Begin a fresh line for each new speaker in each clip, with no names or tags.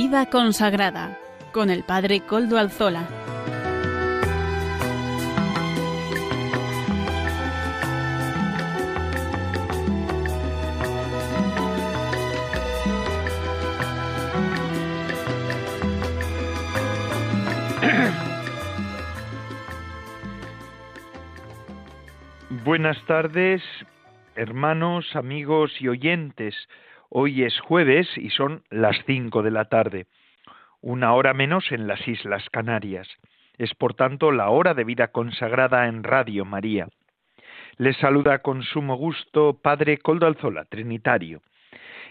Vida consagrada con el Padre Coldo Alzola.
Buenas tardes, hermanos, amigos y oyentes. Hoy es jueves y son las cinco de la tarde, una hora menos en las Islas Canarias. Es por tanto la hora de vida consagrada en Radio María. Les saluda con sumo gusto Padre Coldo Alzola, Trinitario,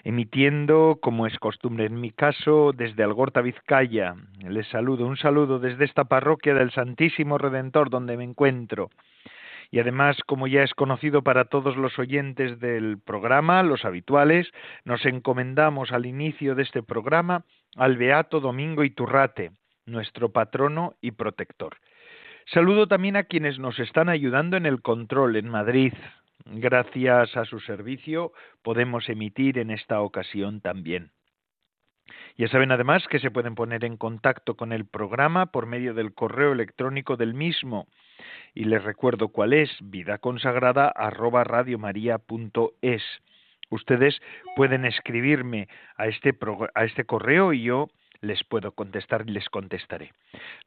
emitiendo, como es costumbre en mi caso, desde Algorta, Vizcaya. Les saludo, un saludo desde esta parroquia del Santísimo Redentor donde me encuentro y además, como ya es conocido para todos los oyentes del programa, los habituales, nos encomendamos al inicio de este programa al Beato Domingo Iturrate, nuestro patrono y protector. Saludo también a quienes nos están ayudando en el control en Madrid. Gracias a su servicio podemos emitir en esta ocasión también. Ya saben además que se pueden poner en contacto con el programa por medio del correo electrónico del mismo, y les recuerdo cuál es, vidaconsagrada arroba radiomaria.es. Ustedes pueden escribirme a este, a este correo y yo les puedo contestar y les contestaré.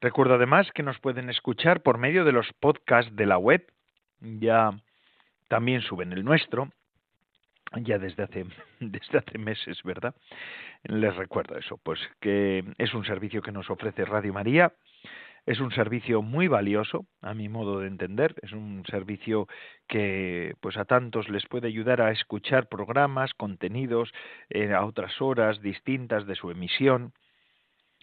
Recuerdo además que nos pueden escuchar por medio de los podcasts de la web, ya también suben el nuestro, ya desde hace, desde hace meses, ¿verdad? Les recuerdo eso, pues que es un servicio que nos ofrece Radio María es un servicio muy valioso, a mi modo de entender, es un servicio que pues a tantos les puede ayudar a escuchar programas, contenidos eh, a otras horas distintas de su emisión,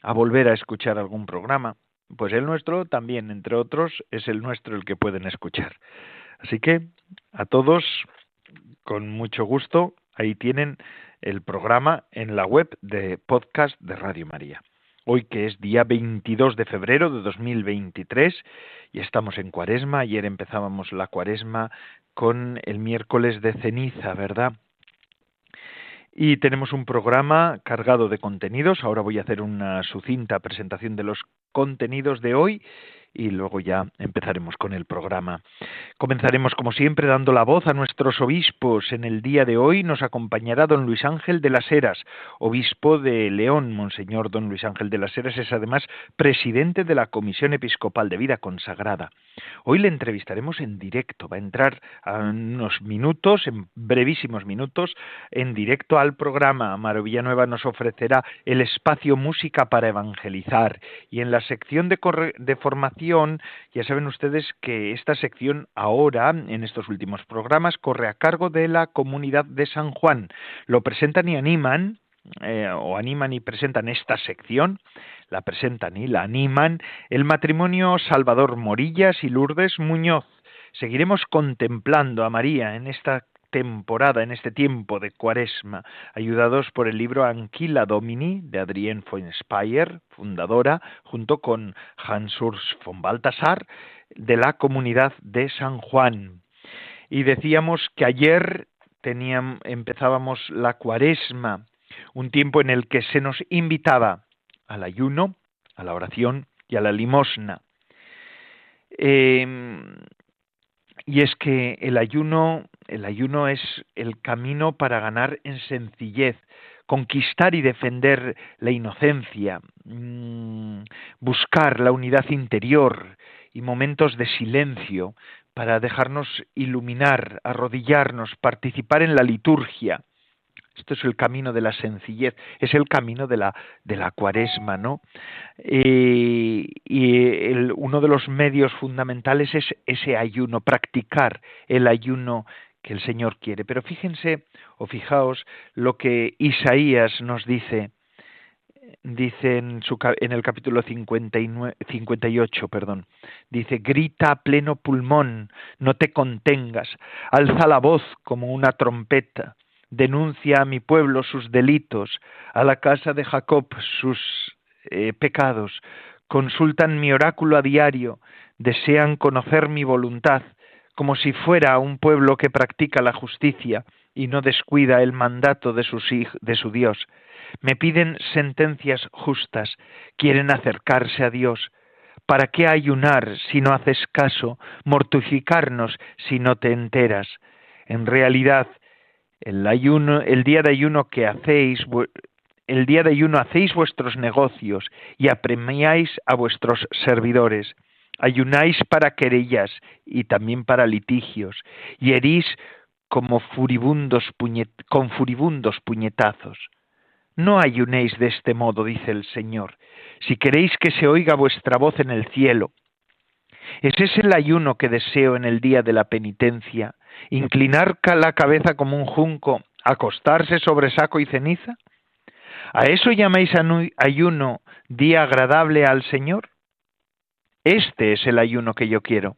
a volver a escuchar algún programa. Pues el nuestro también, entre otros, es el nuestro el que pueden escuchar. Así que a todos, con mucho gusto, ahí tienen el programa en la web de podcast de Radio María hoy que es día 22 de febrero de 2023 y estamos en cuaresma. Ayer empezábamos la cuaresma con el miércoles de ceniza, ¿verdad? Y tenemos un programa cargado de contenidos. Ahora voy a hacer una sucinta presentación de los contenidos de hoy y luego ya empezaremos con el programa. Comenzaremos como siempre dando la voz a nuestros obispos. En el día de hoy nos acompañará don Luis Ángel de las Heras, obispo de León. Monseñor don Luis Ángel de las Heras es además presidente de la Comisión Episcopal de Vida Consagrada. Hoy le entrevistaremos en directo. Va a entrar a unos minutos, en brevísimos minutos, en directo al programa. Maro Villanueva nos ofrecerá el espacio Música para Evangelizar y en la sección de formación ya saben ustedes que esta sección ahora, en estos últimos programas, corre a cargo de la comunidad de San Juan. Lo presentan y animan, eh, o animan y presentan esta sección, la presentan y la animan, el matrimonio Salvador Morillas y Lourdes Muñoz. Seguiremos contemplando a María en esta temporada, en este tiempo de cuaresma, ayudados por el libro Anquila Domini de Adrienne von Speyer, fundadora, junto con Hans Urs von Balthasar, de la comunidad de San Juan. Y decíamos que ayer empezábamos la cuaresma, un tiempo en el que se nos invitaba al ayuno, a la oración y a la limosna. Eh, y es que el ayuno, el ayuno es el camino para ganar en sencillez, conquistar y defender la inocencia, mm, buscar la unidad interior y momentos de silencio para dejarnos iluminar, arrodillarnos, participar en la liturgia. Esto es el camino de la sencillez, es el camino de la, de la cuaresma, ¿no? Eh, y uno de los medios fundamentales es ese ayuno, practicar el ayuno que el Señor quiere. Pero fíjense o fijaos lo que Isaías nos dice, dice en, en el capítulo 59, 58, perdón, dice, grita a pleno pulmón, no te contengas, alza la voz como una trompeta denuncia a mi pueblo sus delitos, a la casa de Jacob sus eh, pecados, consultan mi oráculo a diario, desean conocer mi voluntad, como si fuera un pueblo que practica la justicia y no descuida el mandato de, de su Dios. Me piden sentencias justas, quieren acercarse a Dios. ¿Para qué ayunar si no haces caso, mortificarnos si no te enteras? En realidad, el el día de ayuno que hacéis, el día de ayuno hacéis vuestros negocios y apremiáis a vuestros servidores. Ayunáis para querellas y también para litigios, y herís como furibundos con furibundos puñetazos. No ayunéis de este modo, dice el Señor, si queréis que se oiga vuestra voz en el cielo. ¿Ese es el ayuno que deseo en el día de la penitencia? ¿Inclinar la cabeza como un junco, acostarse sobre saco y ceniza? ¿A eso llamáis ayuno día agradable al Señor? Este es el ayuno que yo quiero.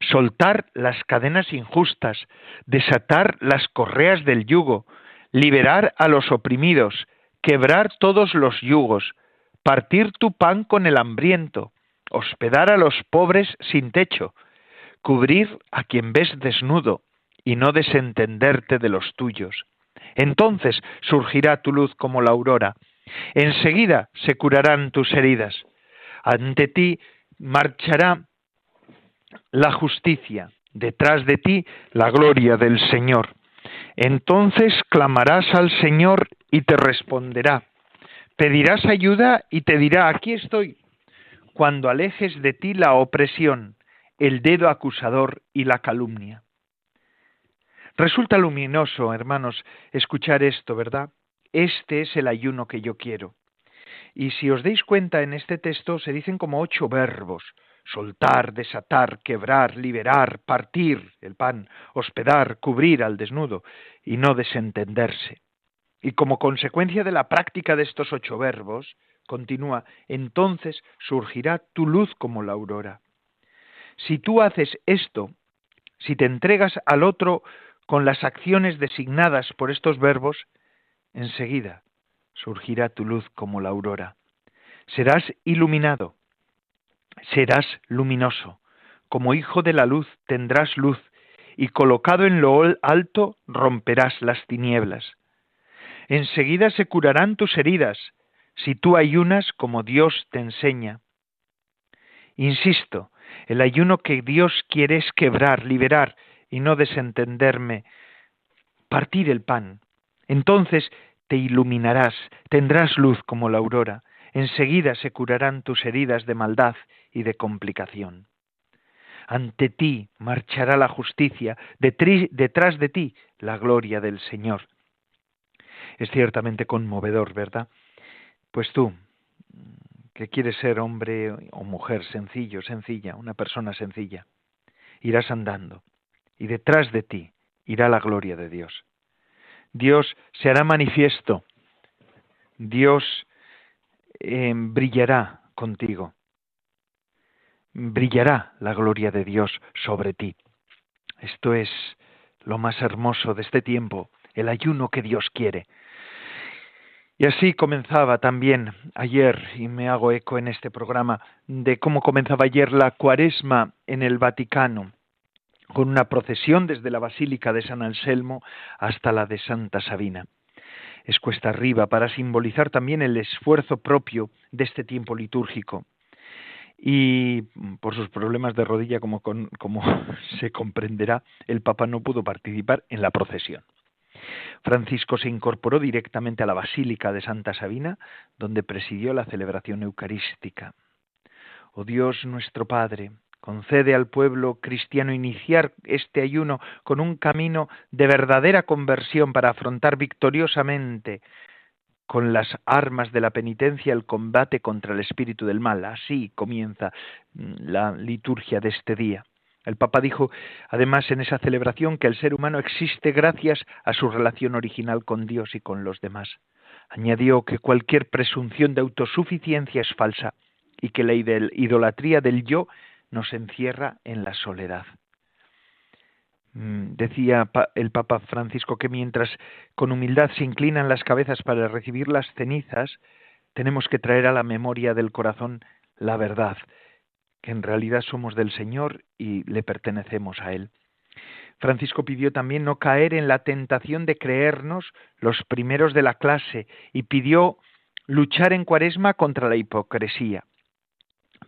Soltar las cadenas injustas, desatar las correas del yugo, liberar a los oprimidos, quebrar todos los yugos, partir tu pan con el hambriento, hospedar a los pobres sin techo, cubrir a quien ves desnudo y no desentenderte de los tuyos. Entonces surgirá tu luz como la aurora. Enseguida se curarán tus heridas. Ante ti marchará la justicia, detrás de ti la gloria del Señor. Entonces clamarás al Señor y te responderá. Pedirás ayuda y te dirá, aquí estoy. Cuando alejes de ti la opresión, el dedo acusador y la calumnia. Resulta luminoso, hermanos, escuchar esto, ¿verdad? Este es el ayuno que yo quiero. Y si os deis cuenta, en este texto se dicen como ocho verbos soltar, desatar, quebrar, liberar, partir el pan, hospedar, cubrir al desnudo, y no desentenderse. Y como consecuencia de la práctica de estos ocho verbos, continúa, entonces surgirá tu luz como la aurora. Si tú haces esto, si te entregas al otro con las acciones designadas por estos verbos, enseguida surgirá tu luz como la aurora. Serás iluminado, serás luminoso, como hijo de la luz tendrás luz, y colocado en lo alto romperás las tinieblas. Enseguida se curarán tus heridas, si tú ayunas como Dios te enseña. Insisto, el ayuno que Dios quiere es quebrar, liberar y no desentenderme, partir el pan. Entonces te iluminarás, tendrás luz como la aurora, enseguida se curarán tus heridas de maldad y de complicación. Ante ti marchará la justicia, detrás de ti la gloria del Señor. Es ciertamente conmovedor, ¿verdad? Pues tú, que quieres ser hombre o mujer sencillo, sencilla, una persona sencilla, irás andando y detrás de ti irá la gloria de Dios. Dios se hará manifiesto, Dios eh, brillará contigo, brillará la gloria de Dios sobre ti. Esto es lo más hermoso de este tiempo, el ayuno que Dios quiere. Y así comenzaba también ayer, y me hago eco en este programa, de cómo comenzaba ayer la cuaresma en el Vaticano, con una procesión desde la Basílica de San Anselmo hasta la de Santa Sabina es cuesta arriba para simbolizar también el esfuerzo propio de este tiempo litúrgico. Y por sus problemas de rodilla, como, como se comprenderá, el Papa no pudo participar en la procesión. Francisco se incorporó directamente a la Basílica de Santa Sabina, donde presidió la celebración eucarística. Oh Dios nuestro Padre, Concede al pueblo cristiano iniciar este ayuno con un camino de verdadera conversión para afrontar victoriosamente con las armas de la penitencia el combate contra el espíritu del mal. Así comienza mm, la liturgia de este día. El Papa dijo, además, en esa celebración que el ser humano existe gracias a su relación original con Dios y con los demás. Añadió que cualquier presunción de autosuficiencia es falsa y que la idolatría del yo nos encierra en la soledad. Mm, decía el Papa Francisco que mientras con humildad se inclinan las cabezas para recibir las cenizas, tenemos que traer a la memoria del corazón la verdad, en realidad somos del Señor y le pertenecemos a Él. Francisco pidió también no caer en la tentación de creernos los primeros de la clase y pidió luchar en cuaresma contra la hipocresía,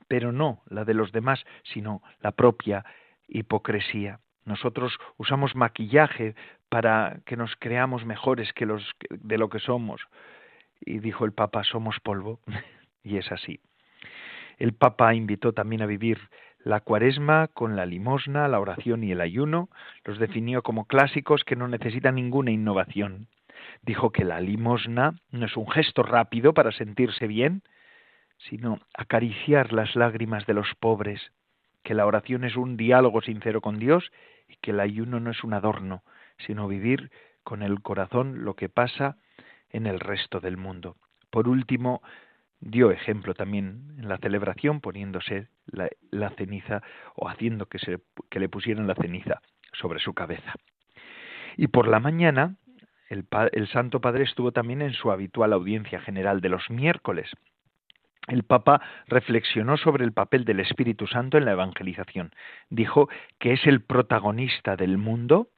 pero no la de los demás, sino la propia hipocresía. Nosotros usamos maquillaje para que nos creamos mejores que los de lo que somos. Y dijo el Papa, somos polvo. y es así. El Papa invitó también a vivir la cuaresma con la limosna, la oración y el ayuno. Los definió como clásicos que no necesitan ninguna innovación. Dijo que la limosna no es un gesto rápido para sentirse bien, sino acariciar las lágrimas de los pobres, que la oración es un diálogo sincero con Dios y que el ayuno no es un adorno, sino vivir con el corazón lo que pasa en el resto del mundo. Por último, dio ejemplo también en la celebración poniéndose la, ceniza o haciendo que, se, que le pusieran la ceniza sobre su cabeza. Y por la mañana el, el Santo Padre estuvo también en su habitual audiencia general de los miércoles, el Papa reflexionó sobre el papel del Espíritu Santo en la evangelización. Dijo que es el protagonista del mundo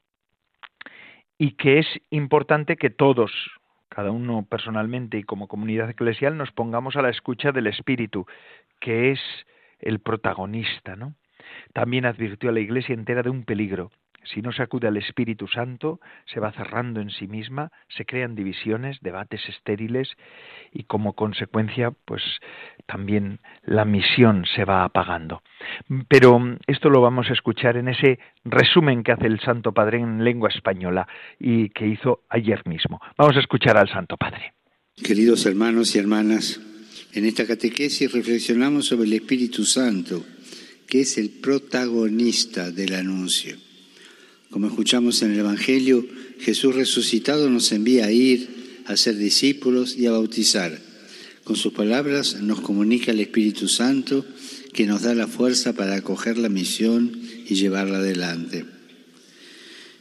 y que es importante que todos, cada uno personalmente y como comunidad eclesial, nos pongamos a la escucha del Espíritu, que es el protagonista, ¿no? También advirtió a la Iglesia entera de un peligro, si no se acude al Espíritu Santo, se va cerrando en sí misma, se crean divisiones, debates estériles y como consecuencia, pues también la misión se va apagando. Pero esto lo vamos a escuchar en ese resumen que hace el Santo Padre en lengua española y que hizo ayer mismo. Vamos a escuchar al Santo Padre.
Queridos hermanos y hermanas, en esta catequesis reflexionamos sobre el Espíritu Santo, que es el protagonista del anuncio. Como escuchamos en el Evangelio, Jesús resucitado nos envía a ir, a ser discípulos y a bautizar. Con sus palabras nos comunica el Espíritu Santo que nos da la fuerza para acoger la misión y llevarla adelante.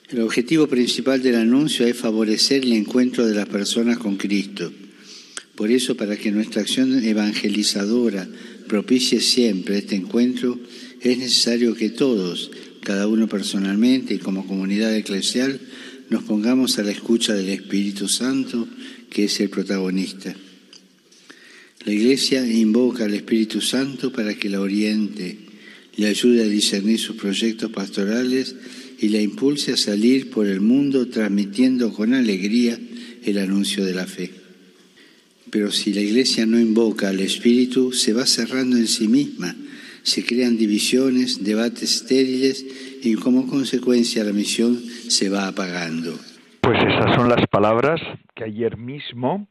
El objetivo principal del anuncio es favorecer el encuentro de las personas con Cristo. Por eso, para que nuestra acción evangelizadora propicie siempre este encuentro, es necesario que todos, cada uno personalmente y como comunidad eclesial, nos pongamos a la escucha del Espíritu Santo, que es el protagonista. La Iglesia invoca al Espíritu Santo para que la oriente, le ayude a discernir sus proyectos pastorales y la impulse a salir por el mundo transmitiendo con alegría el anuncio de la fe. Pero si la Iglesia no invoca al Espíritu, se va cerrando en sí misma se crean divisiones, debates estériles y como consecuencia la misión se va apagando.
Pues esas son las palabras que ayer mismo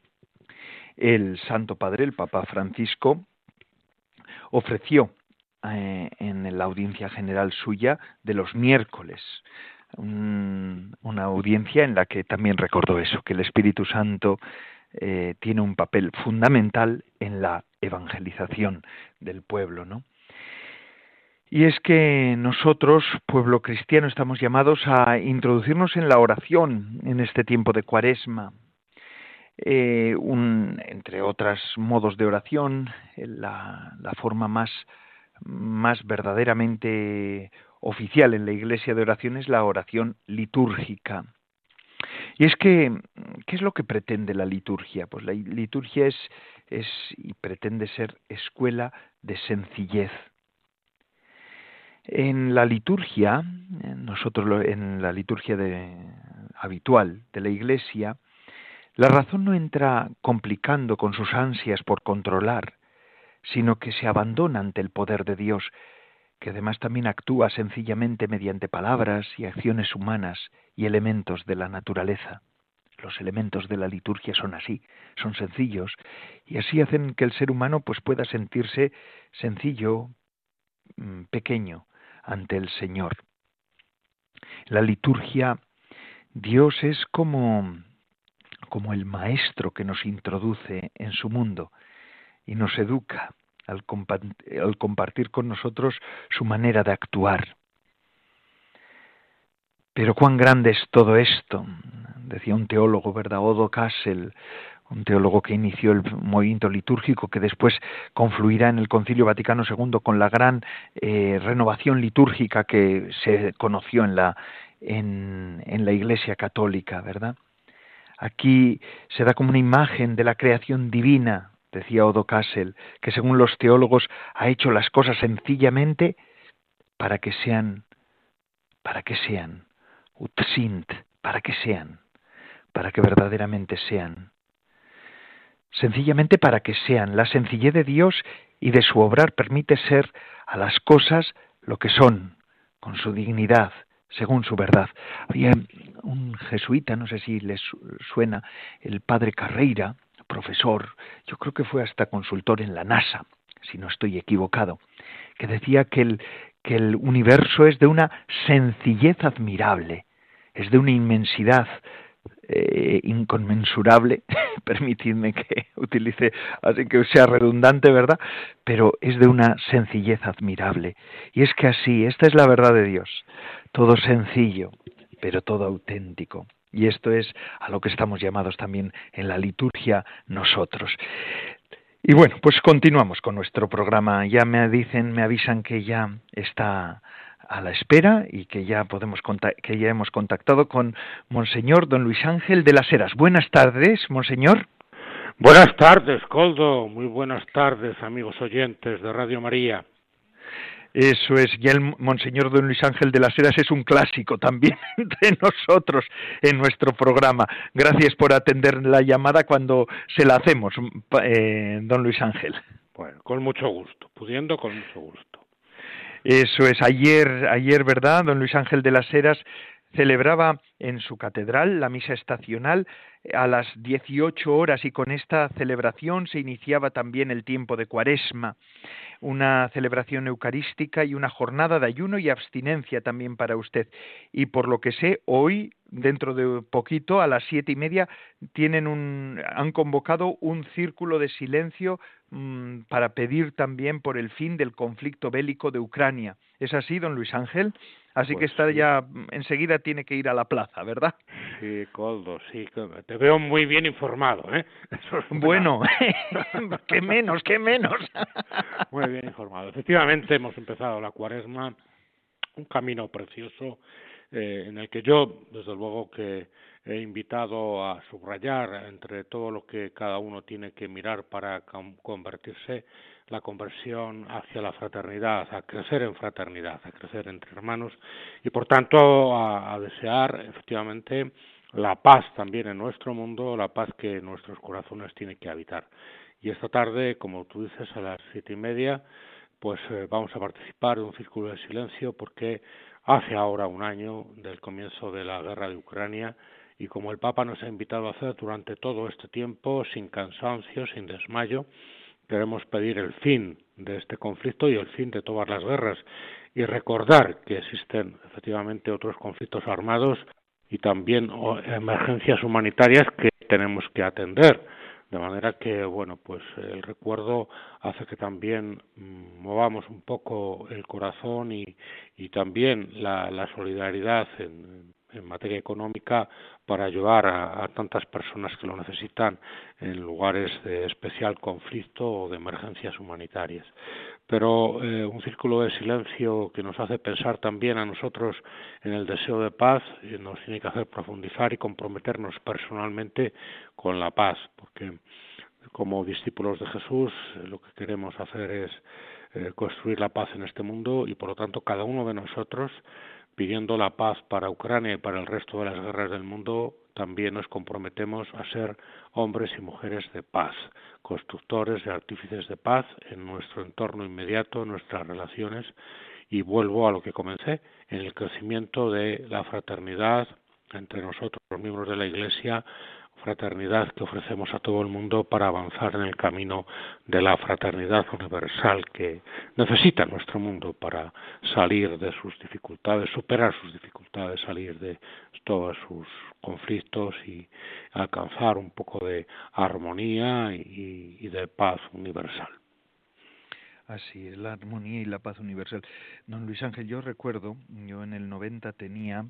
el Santo Padre, el Papa Francisco, ofreció eh, en la audiencia general suya de los miércoles. una audiencia en la que también recordó eso, que el Espíritu Santo eh, tiene un papel fundamental en la evangelización del pueblo, ¿no? Y es que nosotros, pueblo cristiano, estamos llamados a introducirnos en la oración en este tiempo de cuaresma. Eh, entre otros modos de oración, la, la forma más, más verdaderamente oficial en la iglesia de oración es la oración litúrgica. Y es que, ¿qué es lo que pretende la liturgia? Pues la liturgia es y pretende ser escuela de sencillez, en la liturgia, nosotros en la liturgia habitual de la Iglesia, la razón no entra complicando con sus ansias por controlar, sino que se abandona ante el poder de Dios, que además también actúa sencillamente mediante palabras y acciones humanas y elementos de la naturaleza. Los elementos de la liturgia son así, son sencillos, y así hacen que el ser humano pues pueda sentirse sencillo, mm, pequeño, ante el Señor. La liturgia, Dios es como, como el maestro que nos introduce en su mundo y nos educa al, al compartir con nosotros su manera de actuar. Pero cuán grande es todo esto, decía un teólogo, ¿verdad? Odo Kassel, un teólogo que inició el movimiento litúrgico que después confluirá en el Concilio Vaticano II con la gran eh, renovación litúrgica que se conoció en la, en, la Iglesia católica, ¿verdad? Aquí se da como una imagen de la creación divina, decía Odo Kassel, que según los teólogos ha hecho las cosas sencillamente para que sean, para que sean, utsint, para que sean, para que verdaderamente sean. Sencillamente para que sean. La sencillez de Dios y de su obrar permite ser a las cosas lo que son, con su dignidad, según su verdad. Había un jesuita, no sé si les suena, el padre Carreira, profesor, yo creo que fue hasta consultor en la NASA, si no estoy equivocado, que decía que el, que el universo es de una sencillez admirable, es de una inmensidad eh, inconmensurable, permitidme que utilice, así que sea redundante, ¿verdad? Pero es de una sencillez admirable. Y es que así, esta es la verdad de Dios, todo sencillo, pero todo auténtico. Y esto es a lo que estamos llamados también en la liturgia nosotros. Y bueno, pues continuamos con nuestro programa. Ya me dicen, me avisan que ya está a la espera y que ya podemos que ya hemos contactado con Monseñor Don Luis Ángel de las Heras. Buenas tardes, Monseñor.
Buenas tardes, Coldo. Muy buenas tardes, amigos oyentes de Radio María.
Eso es, ya el Monseñor Don Luis Ángel de las Heras es un clásico también entre nosotros en nuestro programa. Gracias por atender la llamada cuando se la hacemos, eh, Don Luis Ángel.
Bueno, con mucho gusto, pudiendo con mucho gusto.
Eso es, ayer, ayer, ¿verdad? Don Luis Ángel de las Heras celebraba en su catedral la misa estacional a las 18 horas y con esta celebración se iniciaba también el tiempo de Cuaresma, una celebración eucarística y una jornada de ayuno y abstinencia también para usted. Y por lo que sé, hoy, dentro de poquito, a las siete y media, tienen un, han convocado un círculo de silencio mm, para pedir también por el fin del conflicto bélico de Ucrania. ¿Es así, don Luis Ángel? Así que pues está ya enseguida tiene que ir a la plaza, ¿verdad?
Sí, Coldo, sí, te veo muy bien informado, ¿eh?
bueno, qué menos, qué menos.
muy bien informado. Efectivamente, hemos empezado la cuaresma, un camino precioso eh, en el que yo, desde luego que he invitado a subrayar entre todo lo que cada uno tiene que mirar para convertirse la conversión hacia la fraternidad, a crecer en fraternidad, a crecer entre hermanos y por tanto a, desear efectivamente la paz también en nuestro mundo, la paz que nuestros corazones tienen que habitar. Y esta tarde, como tú dices, a las siete y media, pues eh, vamos a participar en un círculo de silencio porque hace ahora un año del comienzo de la guerra de Ucrania y como el Papa nos ha invitado a hacer durante todo este tiempo, sin cansancio, sin desmayo, queremos pedir el fin de este conflicto y el fin de todas las guerras y recordar que existen efectivamente otros conflictos armados y también emergencias humanitarias que tenemos que atender. De manera que, bueno, pues el recuerdo hace que también mm, movamos un poco el corazón y, y también la, la solidaridad en, en materia económica para ayudar a, tantas personas que lo necesitan en lugares de especial conflicto o de emergencias humanitarias. Pero eh, un círculo de silencio que nos hace pensar también a nosotros en el deseo de paz eh, nos tiene que hacer profundizar y comprometernos personalmente con la paz, porque como discípulos de Jesús eh, lo que queremos hacer es construir la paz en este mundo y por lo tanto cada uno de nosotros pidiendo la paz para Ucrania y para el resto de las guerras del mundo, también nos comprometemos a ser hombres y mujeres de paz, constructores y artífices de paz en nuestro entorno inmediato, en nuestras relaciones, y vuelvo a lo que comencé, en el crecimiento de la fraternidad entre nosotros, los miembros de la Iglesia, fraternidad que ofrecemos a todo el mundo para avanzar en el camino de la fraternidad universal que necesita nuestro mundo para salir de sus dificultades, superar sus dificultades, salir de todos sus conflictos y alcanzar un poco de armonía y, de paz universal.
Así es, la armonía y la paz universal. Don Luis Ángel, yo recuerdo, yo en el 90 tenía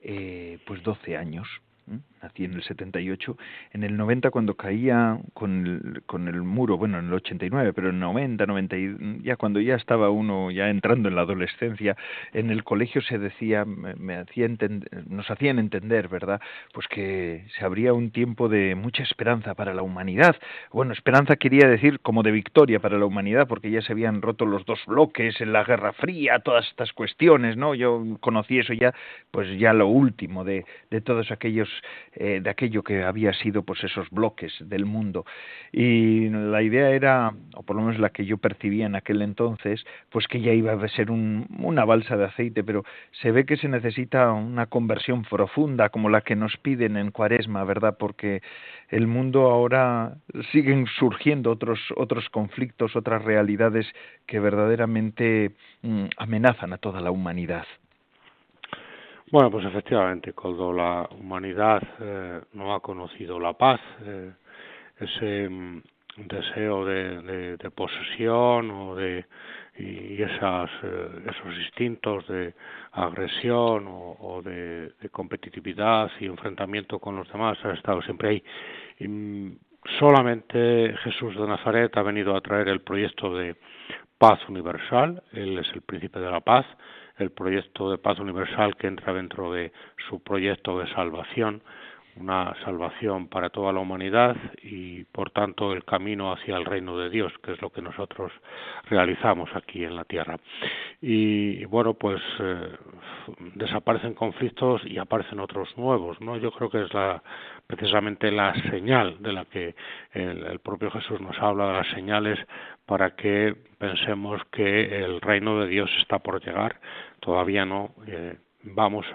eh, pues 12 años nací en el 78, en el 90 cuando caía con el, con el muro, bueno, en el 89, pero en el 90, 90, ya cuando ya estaba uno ya entrando en la adolescencia, en el colegio se decía, me, hacía nos hacían entender, ¿verdad? Pues que se abría un tiempo de mucha esperanza para la humanidad. Bueno, esperanza quería decir como de victoria para la humanidad, porque ya se habían roto los dos bloques en la Guerra Fría, todas estas cuestiones, ¿no? Yo conocí eso ya, pues ya lo último de, de todos aquellos eh, de aquello que había sido pues esos bloques del mundo. Y la idea era o por lo menos la que yo percibía en aquel entonces pues que ya iba a ser una balsa de aceite pero se ve que se necesita una conversión profunda como la que nos piden en Cuaresma verdad porque el mundo ahora siguen surgiendo otros otros conflictos otras realidades que verdaderamente mm, amenazan a toda la humanidad
bueno, pues efectivamente, cuando la humanidad eh, no ha conocido la paz, eh, ese mm, deseo de, de, posesión o de y esas, eh, esos instintos de agresión o, de, competitividad y enfrentamiento con los demás ha estado siempre ahí. Y mm, solamente Jesús de Nazaret ha venido a traer el proyecto de paz universal, Él es el príncipe de la paz, el proyecto de paz universal que entra dentro de su proyecto de salvación, una salvación para toda la humanidad y por tanto el camino hacia el reino de Dios, que es lo que nosotros realizamos aquí en la tierra. Y, bueno, pues eh, desaparecen conflictos y aparecen otros nuevos, ¿no? Yo creo que es la precisamente la señal de la que el, el propio Jesús nos habla de las señales para que pensemos que el reino de Dios está por llegar, todavía no, eh, vamos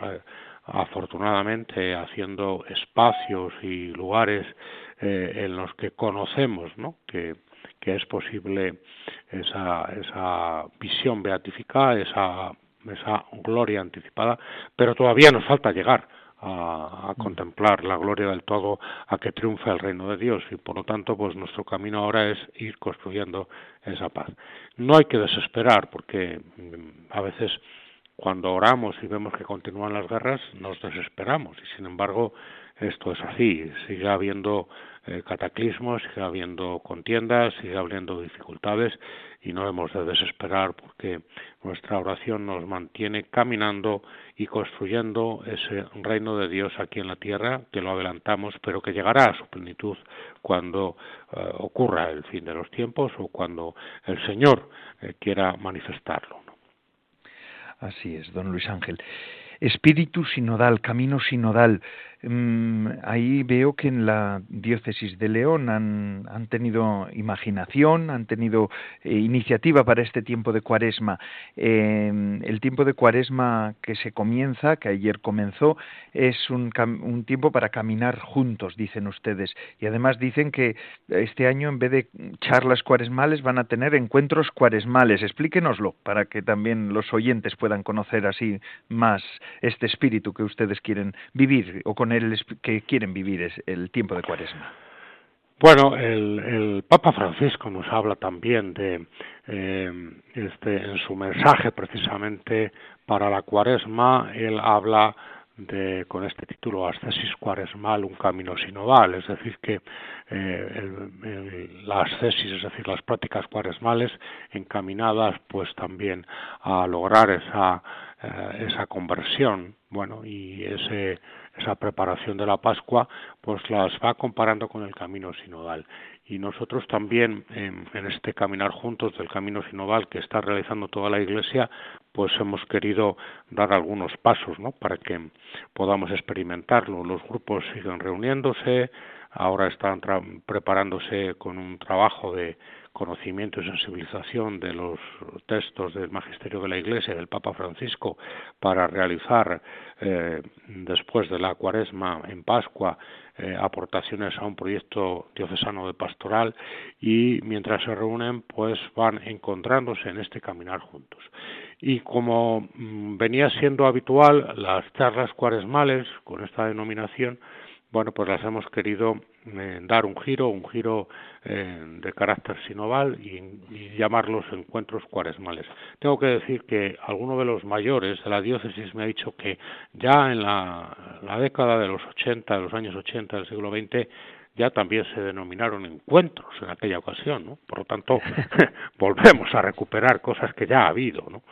afortunadamente haciendo espacios y lugares eh, en los que conocemos ¿no? que, que es posible esa, esa visión beatificada, esa, esa gloria anticipada, pero todavía nos falta llegar a, mm. contemplar la gloria del todo, a que triunfe el reino de Dios y por lo tanto pues nuestro camino ahora es ir construyendo esa paz. No hay que desesperar porque mm, a veces cuando oramos y vemos que continúan las guerras nos desesperamos y sin embargo esto es así, sigue habiendo eh, cataclismos, sigue habiendo contiendas, sigue habiendo dificultades y no hemos de desesperar porque nuestra oración nos mantiene caminando y construyendo ese reino de Dios aquí en la tierra, que lo adelantamos, pero que llegará a su plenitud cuando eh, ocurra el fin de los tiempos o cuando el Señor eh, quiera manifestarlo.
Así es, don Luis Ángel. Espíritu sinodal, camino sinodal. Mm, ahí veo que en la diócesis de León han, han tenido imaginación, han tenido eh, iniciativa para este tiempo de cuaresma. Em, el tiempo de cuaresma que se comienza, que ayer comenzó, es un, un, tiempo para caminar juntos, dicen ustedes. Y además dicen que este año, en vez de charlas cuaresmales, van a tener encuentros cuaresmales. Explíquenoslo para que también los oyentes puedan conocer así más este espíritu que ustedes quieren vivir o con que quieren vivir el tiempo de Cuaresma?
Bueno, el, Papa Francisco nos habla también de eh, este en su mensaje precisamente para la Cuaresma él habla de con este título Ascesis Cuaresmal, un camino sinodal, es decir que eh, la ascesis, es decir las prácticas cuaresmales encaminadas pues también a lograr esa eh, esa conversión, bueno y ese esa preparación de la Pascua, pues las va comparando con el camino sinodal. Y nosotros también, en, este caminar juntos del camino sinodal que está realizando toda la Iglesia, pues hemos querido dar algunos pasos, ¿no? Para que podamos experimentarlo. Los grupos siguen reuniéndose, ahora están preparándose con un trabajo de conocimiento y sensibilización de los textos del magisterio de la Iglesia del Papa Francisco para realizar eh, después de la cuaresma en Pascua eh, aportaciones a un proyecto diocesano de pastoral y mientras se reúnen pues van encontrándose en este caminar juntos. Y como mm, venía siendo habitual las charlas cuaresmales con esta denominación bueno, pues las hemos querido eh, dar un giro, un giro eh, de carácter sinoval y, llamarlos encuentros cuaresmales. Tengo que decir que alguno de los mayores de la diócesis me ha dicho que ya en la, la década de los 80, de los años 80 del siglo XX, ya también se denominaron encuentros en aquella ocasión, ¿no? Por lo tanto, volvemos a recuperar cosas que ya ha habido, ¿no?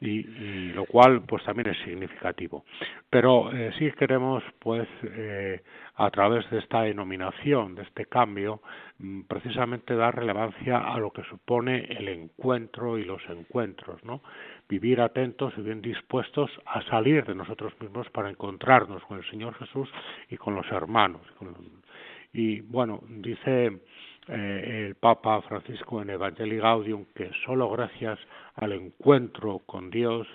Y, lo cual, pues también es significativo. Pero eh, sí queremos, pues, eh, a través de esta denominación, de este cambio, mm, precisamente dar relevancia a lo que supone el encuentro y los encuentros, ¿no? Vivir atentos y bien dispuestos a salir de nosotros mismos para encontrarnos con el Señor Jesús y con los hermanos, con y bueno, dice eh, el Papa Francisco en Evangelii Gaudium que solo gracias al encuentro con Dios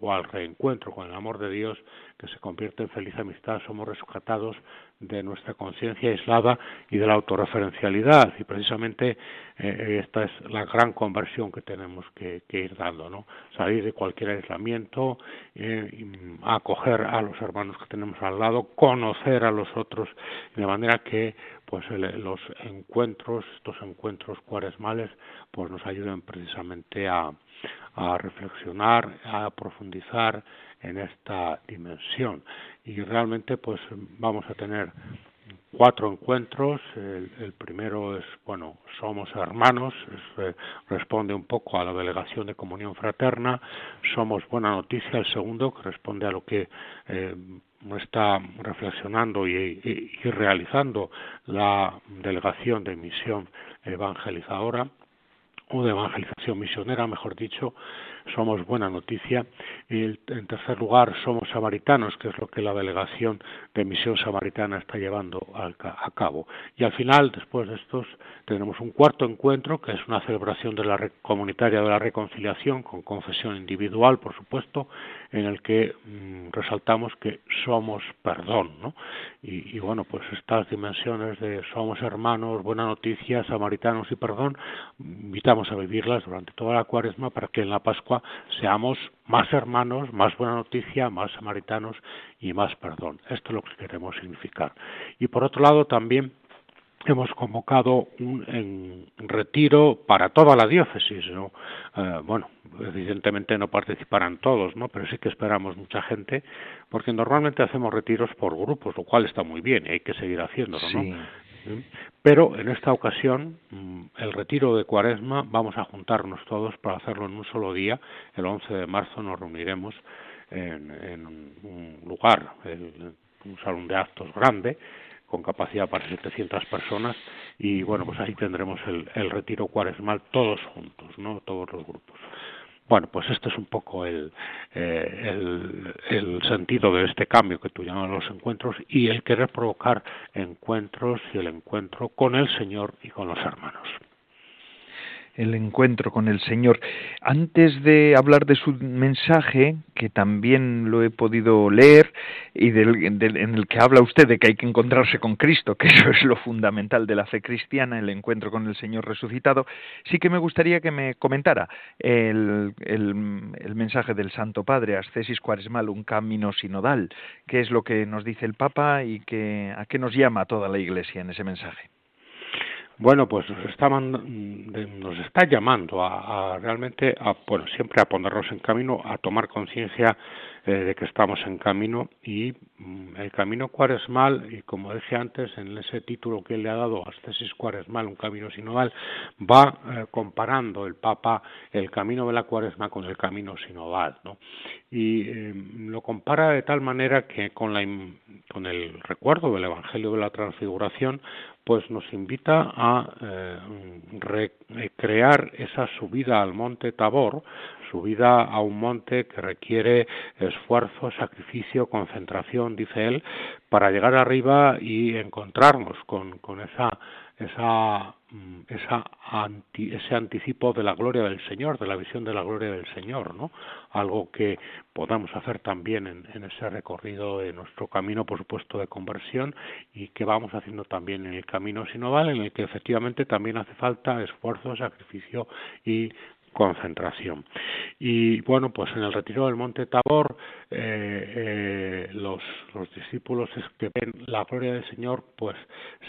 o al reencuentro con el amor de Dios que se convierte en feliz amistad somos rescatados de nuestra conciencia aislada y de la autorreferencialidad. Y precisamente eh, esta es la gran conversión que tenemos que, ir dando no salir de cualquier aislamiento eh, acoger a los hermanos que tenemos al lado conocer a los otros de manera que pues los encuentros estos encuentros cuaresmales pues nos ayuden precisamente a, a reflexionar a profundizar en esta dimensión y realmente pues vamos a tener cuatro encuentros. El, primero es, bueno, somos hermanos, eh, responde un poco a la delegación de comunión fraterna. Somos buena noticia. El segundo, que responde a lo que eh, está reflexionando y, realizando la delegación de misión evangelizadora o de evangelización misionera, mejor dicho, somos buena noticia. Y en tercer lugar, somos samaritanos, que es lo que la delegación de misión samaritana está llevando a cabo. Y al final, después de estos, tenemos un cuarto encuentro, que es una celebración de la comunitaria de la reconciliación, con confesión individual, por supuesto, en el que mm, resaltamos que somos perdón, ¿no? Y, y, bueno, pues estas dimensiones de somos hermanos, buena noticia, samaritanos y perdón, invitamos a vivirlas durante toda la cuaresma para que en la Pascua seamos más hermanos, más buena noticia, más samaritanos y más perdón. Esto es lo que queremos significar. Y por otro lado también hemos convocado un retiro para toda la diócesis. ¿no? Eh, bueno, evidentemente no participarán todos, ¿no? pero sí que esperamos mucha gente, porque normalmente hacemos retiros por grupos, lo cual está muy bien y hay que seguir haciéndolo. ¿no? Pero en esta ocasión, mm, el retiro de Cuaresma, vamos a juntarnos todos para hacerlo en un solo día. El 11 de marzo nos reuniremos en, en un lugar, el, un salón de actos grande, con capacidad para 700 personas y bueno, pues ahí tendremos el, el retiro cuaresmal todos juntos, ¿no? Todos los grupos. Bueno, pues este es un poco el, eh, el, el, sentido de este cambio que tú llamas los encuentros y el querer provocar encuentros y el encuentro con el Señor y con los hermanos
el encuentro con el Señor. Antes de hablar de su mensaje, que también lo he podido leer, y del, en el que habla usted de que hay que encontrarse con Cristo, que eso es lo fundamental de la fe cristiana, el encuentro con el Señor resucitado, sí que me gustaría que me comentara el, mensaje del Santo Padre, Ascesis Cuaresmal, un camino sinodal, qué es lo que nos dice el Papa y que, a qué nos llama toda la Iglesia en ese mensaje.
Bueno, pues nos está, nos está llamando a, a, realmente, a, bueno, siempre a ponernos en camino, a tomar conciencia eh, de que estamos en camino y mm, el camino cuaresmal, y como dije antes, en ese título que le ha dado, Ascesis Cuaresmal, un camino sinodal, va eh, comparando el Papa el camino de la cuaresma con el camino sinodal, ¿no? Y eh, lo compara de tal manera que con, la, con el recuerdo del Evangelio de la Transfiguración, pues nos invita a recrear esa subida al monte Tabor, subida a un monte que requiere esfuerzo, sacrificio, concentración, dice él, para llegar arriba y encontrarnos con, con esa, esa, mm, esa ese anticipo de la gloria del Señor, de la visión de la gloria del Señor, ¿no? Algo que podamos hacer también en, en ese recorrido de nuestro camino, por supuesto, de conversión y que vamos haciendo también en el camino sinodal, en el que efectivamente también hace falta esfuerzo, sacrificio y concentración. Y bueno, pues en el retiro del Monte Tabor, eh, eh, los, los discípulos que ven la gloria del Señor, pues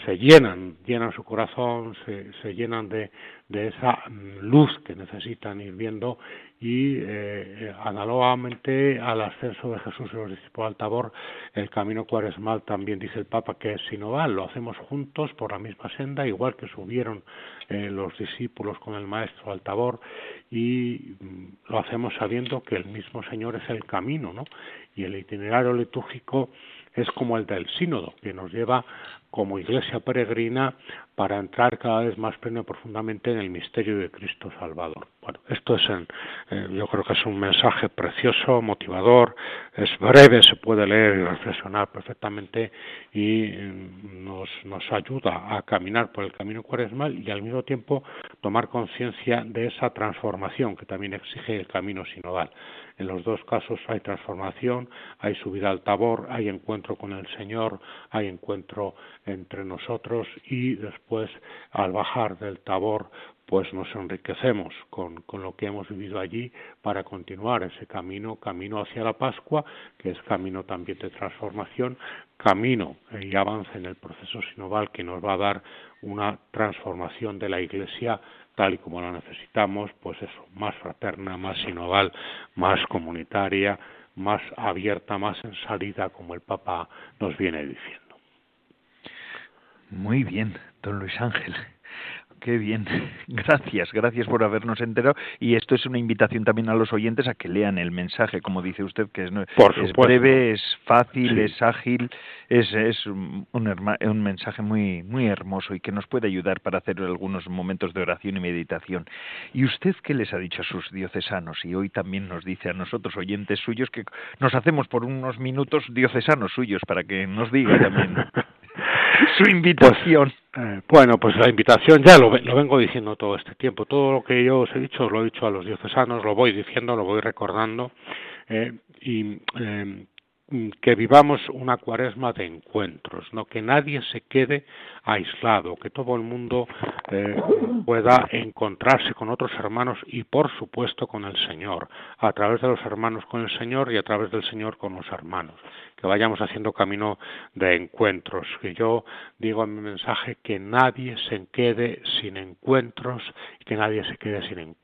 se llenan, llenan su corazón, se, se llenan de, de esa luz que necesitan ir viendo y eh, análogamente al ascenso de Jesús y los discípulos al Tabor, el camino cuaresmal también dice el Papa que es sinodal, lo hacemos juntos por la misma senda, igual que subieron eh, los discípulos con el Maestro al Tabor y mm, lo hacemos sabiendo que el mismo Señor es el camino, ¿no? Y el itinerario litúrgico es como el del sínodo, que nos lleva como iglesia peregrina para entrar cada vez más pleno y profundamente en el misterio de Cristo Salvador. Bueno, esto es, yo creo que es un mensaje precioso, motivador, es breve, se puede leer y reflexionar perfectamente y mm, nos, nos ayuda a caminar por el camino cuaresmal y al mismo tiempo tomar conciencia de esa transformación que también exige el camino sinodal. En los dos casos hay transformación, hay subida al tabor, hay encuentro con el Señor, hay encuentro entre nosotros y después al bajar del tabor pues nos enriquecemos con, con, lo que hemos vivido allí para continuar ese camino, camino hacia la Pascua, que es camino también de transformación, camino y avance en el proceso sinodal que nos va a dar una transformación de la Iglesia tal y como la necesitamos, pues eso, más fraterna, más sinodal, más comunitaria, más abierta, más en salida, como el Papa nos viene diciendo.
Muy bien, don Luis Ángel. Qué bien. Gracias, gracias por habernos enterado. Y esto es una invitación también a los oyentes a que lean el mensaje, como dice usted, que es, es breve, es fácil, es ágil, es, es un, un, mensaje muy, muy hermoso y que nos puede ayudar para hacer algunos momentos de oración y meditación. ¿Y usted qué les ha dicho a sus diocesanos? Y hoy también nos dice a nosotros, oyentes suyos, que nos hacemos por unos minutos diocesanos suyos para que nos diga también. su invitación.
Pues, eh, bueno, pues la invitación ya lo, lo, vengo diciendo todo este tiempo. Todo lo que yo os he dicho, lo he dicho a los diocesanos, lo voy diciendo, lo voy recordando. Eh, y eh, que vivamos una cuaresma de encuentros, no que nadie se quede aislado, que todo el mundo eh, pueda encontrarse con otros hermanos y por supuesto con el Señor, a través de los hermanos con el Señor y a través del Señor con los hermanos, que vayamos haciendo camino de encuentros, que yo digo en mi mensaje que nadie se quede sin encuentros y que nadie se quede sin encuentros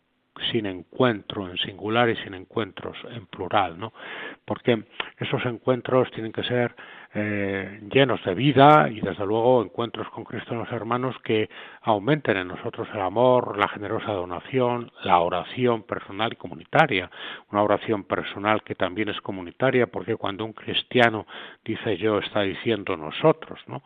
sin encuentro en singular y sin encuentros en plural, ¿no? Porque esos encuentros tienen que ser eh, llenos de vida y desde luego encuentros con Cristo en los hermanos que aumenten en nosotros el amor, la generosa donación, la oración personal y comunitaria, una oración personal que también es comunitaria porque cuando un cristiano dice yo está diciendo nosotros, ¿no?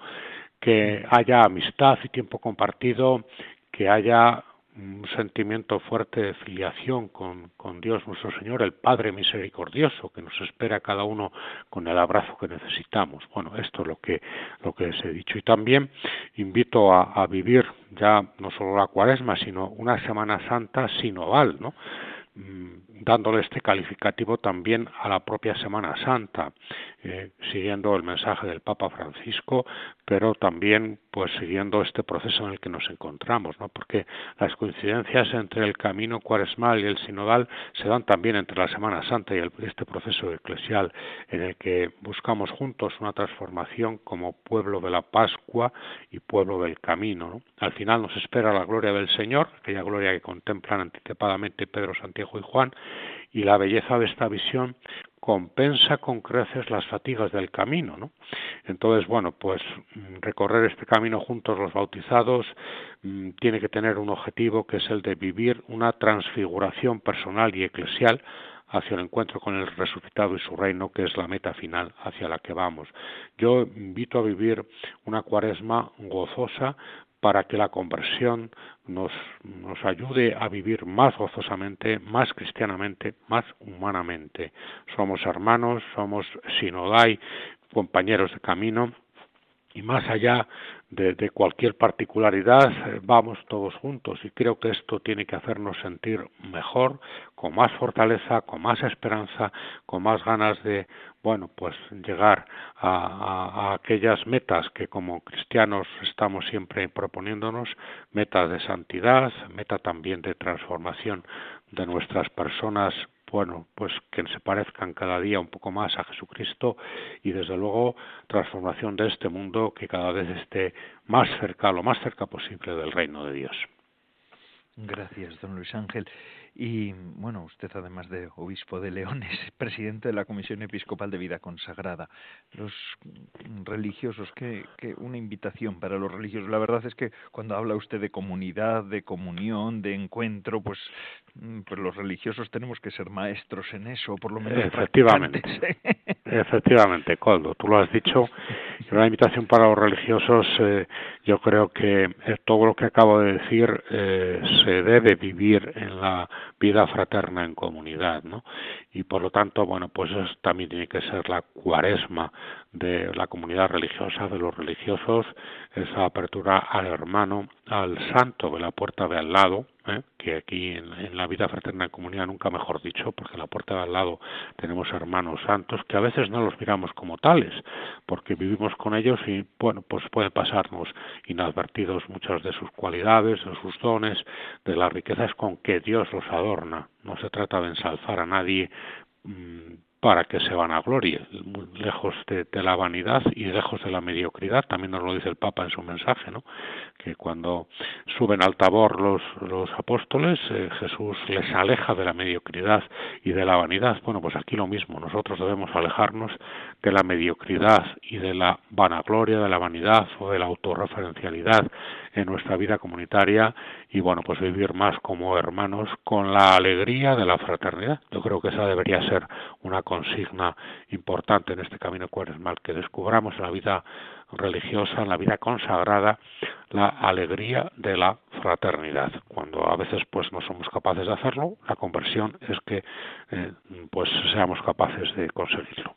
que haya amistad y tiempo compartido, que haya un sentimiento fuerte de filiación con, con, Dios nuestro Señor, el Padre misericordioso, que nos espera cada uno con el abrazo que necesitamos. Bueno, esto es lo que, lo que les he dicho. Y también invito a, a vivir ya no solo la cuaresma, sino una Semana Santa sinodal, ¿no? Dándole este calificativo también a la propia Semana Santa, eh, siguiendo el mensaje del Papa Francisco, pero también pues siguiendo este proceso en el que nos encontramos, ¿no? porque las coincidencias entre el camino cuaresmal y el sinodal se dan también entre la Semana Santa y este proceso eclesial en el que buscamos juntos una transformación como pueblo de la Pascua y pueblo del camino. Al final nos espera la gloria del Señor, aquella gloria que contemplan anticipadamente Pedro, Santiago y Juan, y la belleza de esta visión compensa con creces las fatigas del camino, ¿no? Entonces, bueno, pues mm, recorrer este camino juntos los bautizados mm, tiene que tener un objetivo que es el de vivir una transfiguración personal y eclesial hacia el encuentro con el resucitado y su reino, que es la meta final hacia la que vamos. Yo invito a vivir una cuaresma gozosa para que la conversión nos, nos ayude a vivir más gozosamente, más cristianamente, más humanamente. Somos hermanos, somos sinodai, compañeros de camino, y más allá de, cualquier particularidad, eh, vamos todos juntos. Y creo que esto tiene que hacernos sentir mejor, con más fortaleza, con más esperanza, con más ganas de, bueno, pues llegar a, a, aquellas metas que como cristianos estamos siempre proponiéndonos, metas de santidad, meta también de transformación de nuestras personas bueno, pues que se parezcan cada día un poco más a Jesucristo y desde luego transformación de este mundo que cada vez esté más cerca, lo más cerca posible del reino de Dios.
Gracias, don Luis Ángel. Y bueno, usted además de obispo de León es presidente de la Comisión Episcopal de Vida Consagrada. Los religiosos, que, una invitación para los religiosos. La verdad es que cuando habla usted de comunidad, de comunión, de encuentro, pues, mm, pues los religiosos tenemos que ser maestros en eso, por lo menos.
Efectivamente. Efectivamente, Coldo, tú lo has dicho. Una invitación para los religiosos, eh, yo creo que eh, todo lo que acabo de decir eh, se debe vivir en la vida fraterna en comunidad, ¿no? Y por lo tanto, bueno, pues eso también tiene que ser la cuaresma de la comunidad religiosa, de los religiosos, esa apertura al hermano, al santo de la puerta de al lado, ¿eh? que aquí en, la vida fraterna en comunidad nunca mejor dicho, porque en la puerta de al lado tenemos hermanos santos que a veces no los miramos como tales, porque vivimos con ellos y bueno, pues puede pasarnos inadvertidos muchas de sus cualidades, de sus dones, de las riquezas con que Dios los adorna. No se trata de ensalzar a nadie mm, para que se van a gloria, lejos de, la vanidad y lejos de la mediocridad. También nos lo dice el Papa en su mensaje, ¿no? que cuando suben al tabor los, los apóstoles, eh, Jesús les aleja de la mediocridad y de la vanidad. Bueno, pues aquí lo mismo, nosotros debemos alejarnos de la mediocridad y de la vanagloria, de la vanidad o de la autorreferencialidad en nuestra vida comunitaria y bueno, pues vivir más como hermanos con la alegría de la fraternidad. Yo creo que esa debería ser una consigna importante en este camino cuaresmal, que descubramos en la vida religiosa, en la vida consagrada, la alegría de la fraternidad. Cuando a veces pues no somos capaces de hacerlo, la conversión es que eh, pues seamos capaces de conseguirlo.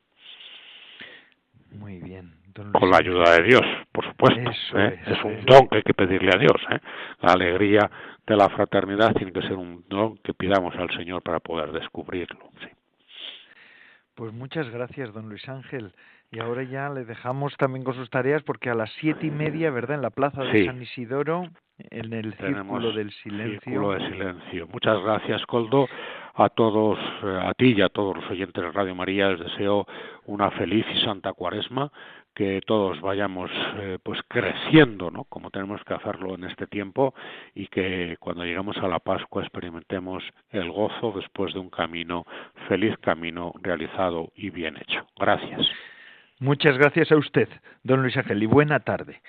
Muy bien.
Con la ayuda de Dios, por supuesto. ¿eh? es, un don que hay que pedirle a Dios. ¿eh? La alegría de la fraternidad tiene que ser un don que pidamos al Señor para poder descubrirlo. Sí.
Pues muchas gracias, don Luis Ángel. Y ahora ya le dejamos también con sus tareas porque a las siete y media, ¿verdad? En la plaza de San Isidoro, en el Círculo del Silencio.
Círculo de Silencio. Muchas gracias, Coldo. A todos, eh, a ti y a todos los oyentes de Radio María les deseo una feliz y santa cuaresma que todos vayamos eh, pues creciendo, ¿no? Como tenemos que hacerlo en este tiempo y que cuando llegamos a la Pascua experimentemos el gozo después de un camino, feliz camino realizado y bien hecho. Gracias.
Muchas gracias a usted, don Luis Ángel, y buena tarde.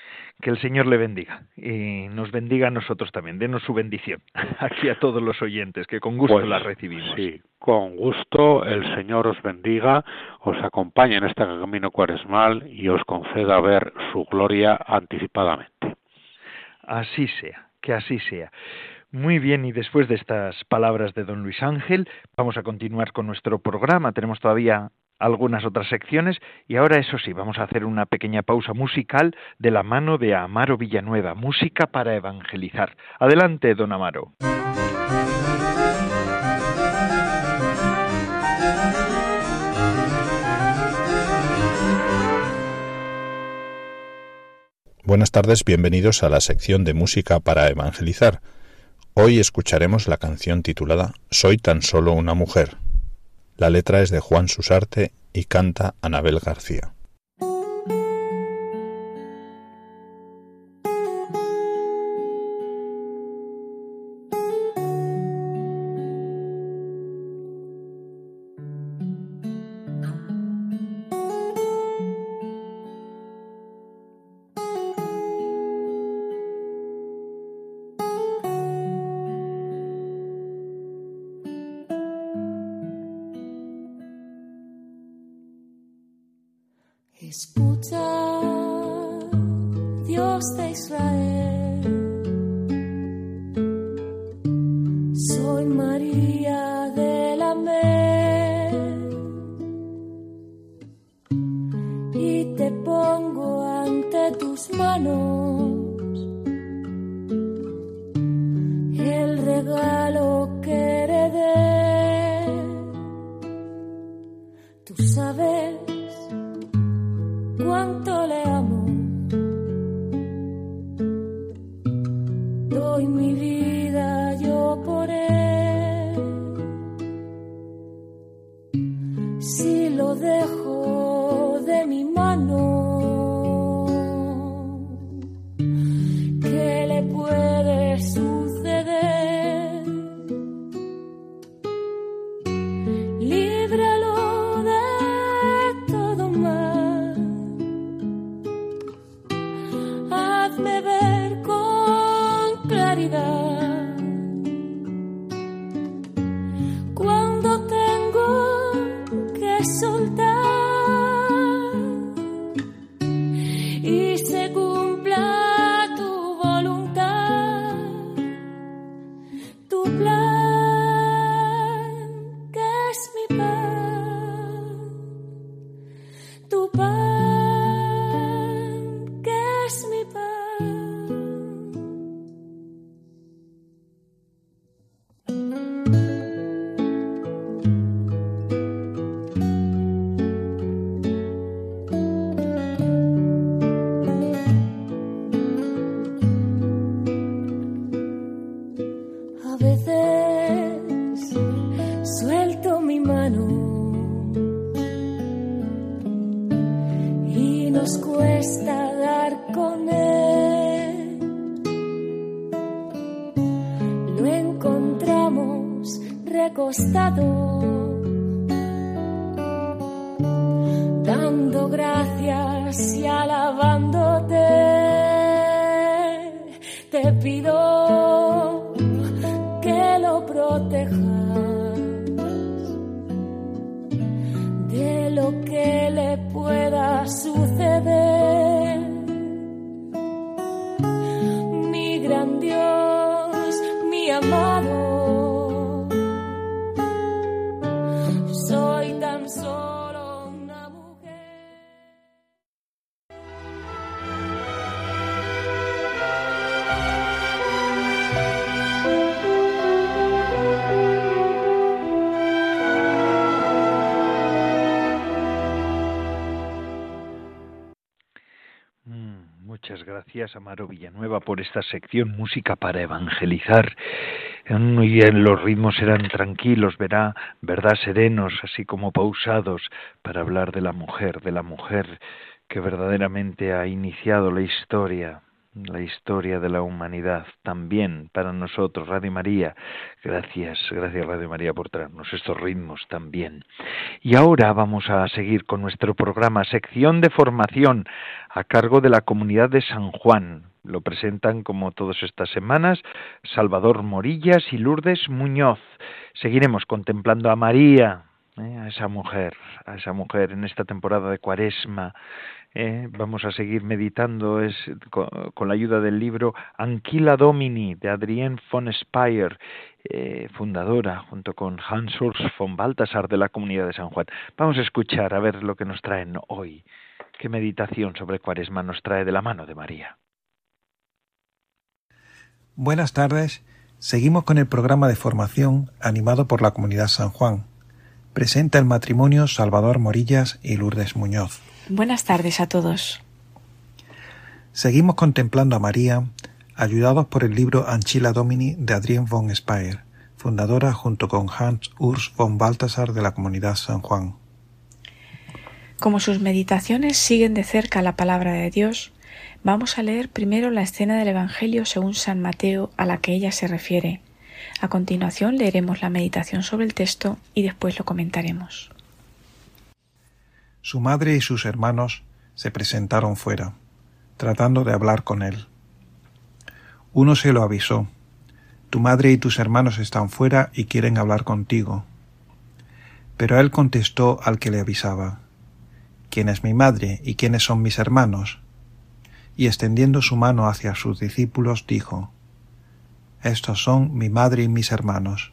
Que el Señor le bendiga y nos bendiga a nosotros también. Denos su bendición aquí a todos los oyentes, que con gusto pues, la recibimos.
Sí, con gusto el Señor os bendiga, os acompañe en este camino cuaresmal y os conceda ver su gloria anticipadamente.
Así sea, que así sea. Muy bien, y después de estas palabras de don Luis Ángel, vamos a continuar con nuestro programa. Tenemos todavía algunas otras secciones y ahora eso sí, vamos a hacer una pequeña pausa musical de la mano de Amaro Villanueva, música para evangelizar. Adelante, don Amaro.
Buenas tardes, bienvenidos a la sección de música para evangelizar. Hoy escucharemos la canción titulada Soy tan solo una mujer, la letra es de Juan Susarte y canta Anabel García.
space right
gracias, Amaro Villanueva, por esta sección Música para Evangelizar. Y los ritmos eran tranquilos, verá, verdad, serenos, así como pausados, para hablar de la mujer, de la mujer que verdaderamente ha iniciado la historia, la historia de la humanidad también para nosotros, Radio María. Gracias, gracias Radio María por traernos estos ritmos también. Y ahora vamos a seguir con nuestro programa, sección de formación a cargo de la comunidad de San Juan. Lo presentan como todas estas semanas Salvador Morillas y Lourdes Muñoz. Seguiremos contemplando a María, ¿eh? a esa mujer, a esa mujer en esta temporada de Cuaresma eh, vamos a seguir meditando con, la ayuda del libro Anquila Domini de Adrienne von Speyer, eh, fundadora junto con Hans Urs von Balthasar de la Comunidad de San Juan. Vamos a escuchar a ver lo que nos traen hoy. ¿Qué meditación sobre Cuaresma nos trae de la mano de María?
Buenas tardes. Seguimos con el programa de formación animado por la Comunidad San Juan. Presenta el matrimonio Salvador Morillas y Lourdes Muñoz.
Buenas tardes a todos.
Seguimos contemplando a María, ayudados por el libro Anchila Domini de Adrienne von Speyer, fundadora junto con Hans Urs von Balthasar de la Comunidad San Juan.
Como sus meditaciones siguen de cerca la palabra de Dios, vamos a leer primero la escena del Evangelio según San Mateo a la que ella se refiere. A continuación leeremos la meditación sobre el texto y después lo comentaremos.
Su madre y sus hermanos se presentaron fuera, tratando de hablar con él. Uno se lo avisó. Tu madre y tus hermanos están fuera y quieren hablar contigo. Pero él contestó al que le avisaba. ¿Quién es mi madre y quiénes son mis hermanos? Y extendiendo su mano hacia sus discípulos, dijo, Estos son mi madre y mis hermanos.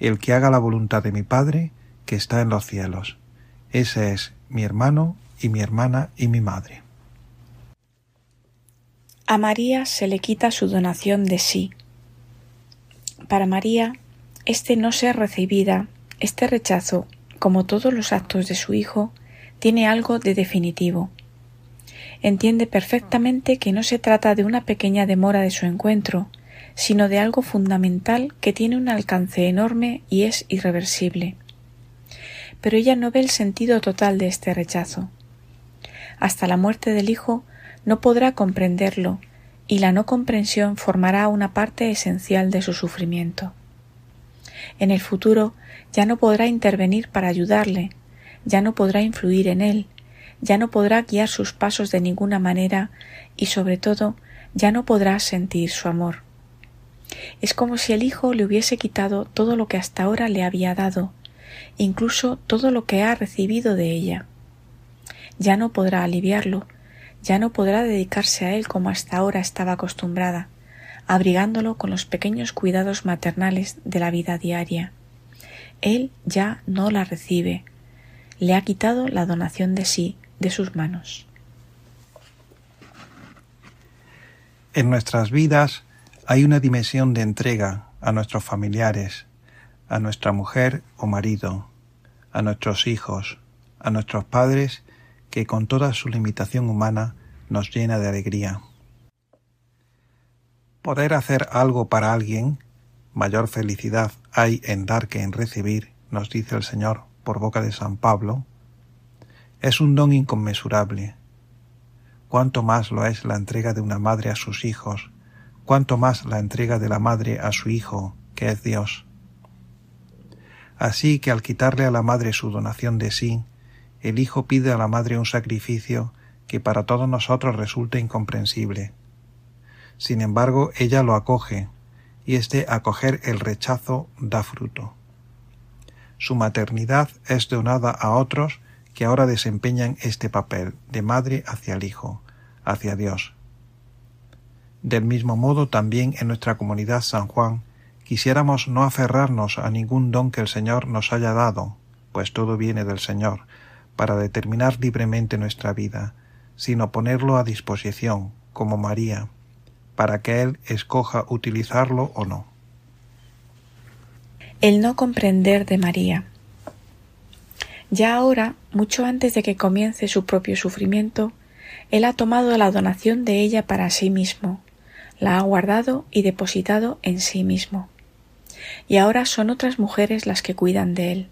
El que haga la voluntad de mi Padre, que está en los cielos. Ese es mi hermano y mi hermana y mi madre.
A María se le quita su donación de sí. Para María, este no ser recibida, este rechazo, como todos los actos de su hijo, tiene algo de definitivo. Entiende perfectamente que no se trata de una pequeña demora de su encuentro, sino de algo fundamental que tiene un alcance enorme y es irreversible pero ella no ve el sentido total de este rechazo. Hasta la muerte del hijo no podrá comprenderlo, y la no comprensión formará una parte esencial de su sufrimiento. En el futuro ya no podrá intervenir para ayudarle, ya no podrá influir en él, ya no podrá guiar sus pasos de ninguna manera y sobre todo ya no podrá sentir su amor. Es como si el hijo le hubiese quitado todo lo que hasta ahora le había dado, incluso todo lo que ha recibido de ella. Ya no podrá aliviarlo, ya no podrá dedicarse a él como hasta ahora estaba acostumbrada, abrigándolo con los pequeños cuidados maternales de la vida diaria. Él ya no la recibe, le ha quitado la donación de sí de sus manos.
En nuestras vidas hay una dimensión de entrega a nuestros familiares, a nuestra mujer o marido, a nuestros hijos, a nuestros padres, que con toda su limitación humana nos llena de alegría. Poder hacer algo para alguien, mayor felicidad hay en dar que en recibir, nos dice el Señor por boca de San Pablo, es un don inconmensurable. Cuánto más lo es la entrega de una madre a sus hijos, cuánto más la entrega de la madre a su hijo, que es Dios. Así que al quitarle a la madre su donación de sí, el hijo pide a la madre un sacrificio que para todos nosotros resulta incomprensible. Sin embargo, ella lo acoge, y este acoger el rechazo da fruto. Su maternidad es donada a otros que ahora desempeñan este papel de madre hacia el Hijo, hacia Dios. Del mismo modo, también en nuestra comunidad San Juan, quisiéramos no aferrarnos a ningún don que el Señor nos haya dado, pues todo viene del Señor, para determinar libremente nuestra vida, sino ponerlo a disposición, como María, para que Él escoja utilizarlo o no.
El no comprender de María. Ya ahora, mucho antes de que comience su propio sufrimiento, Él ha tomado la donación de ella para sí mismo, la ha guardado y depositado en sí mismo. Y ahora son otras mujeres las que cuidan de él.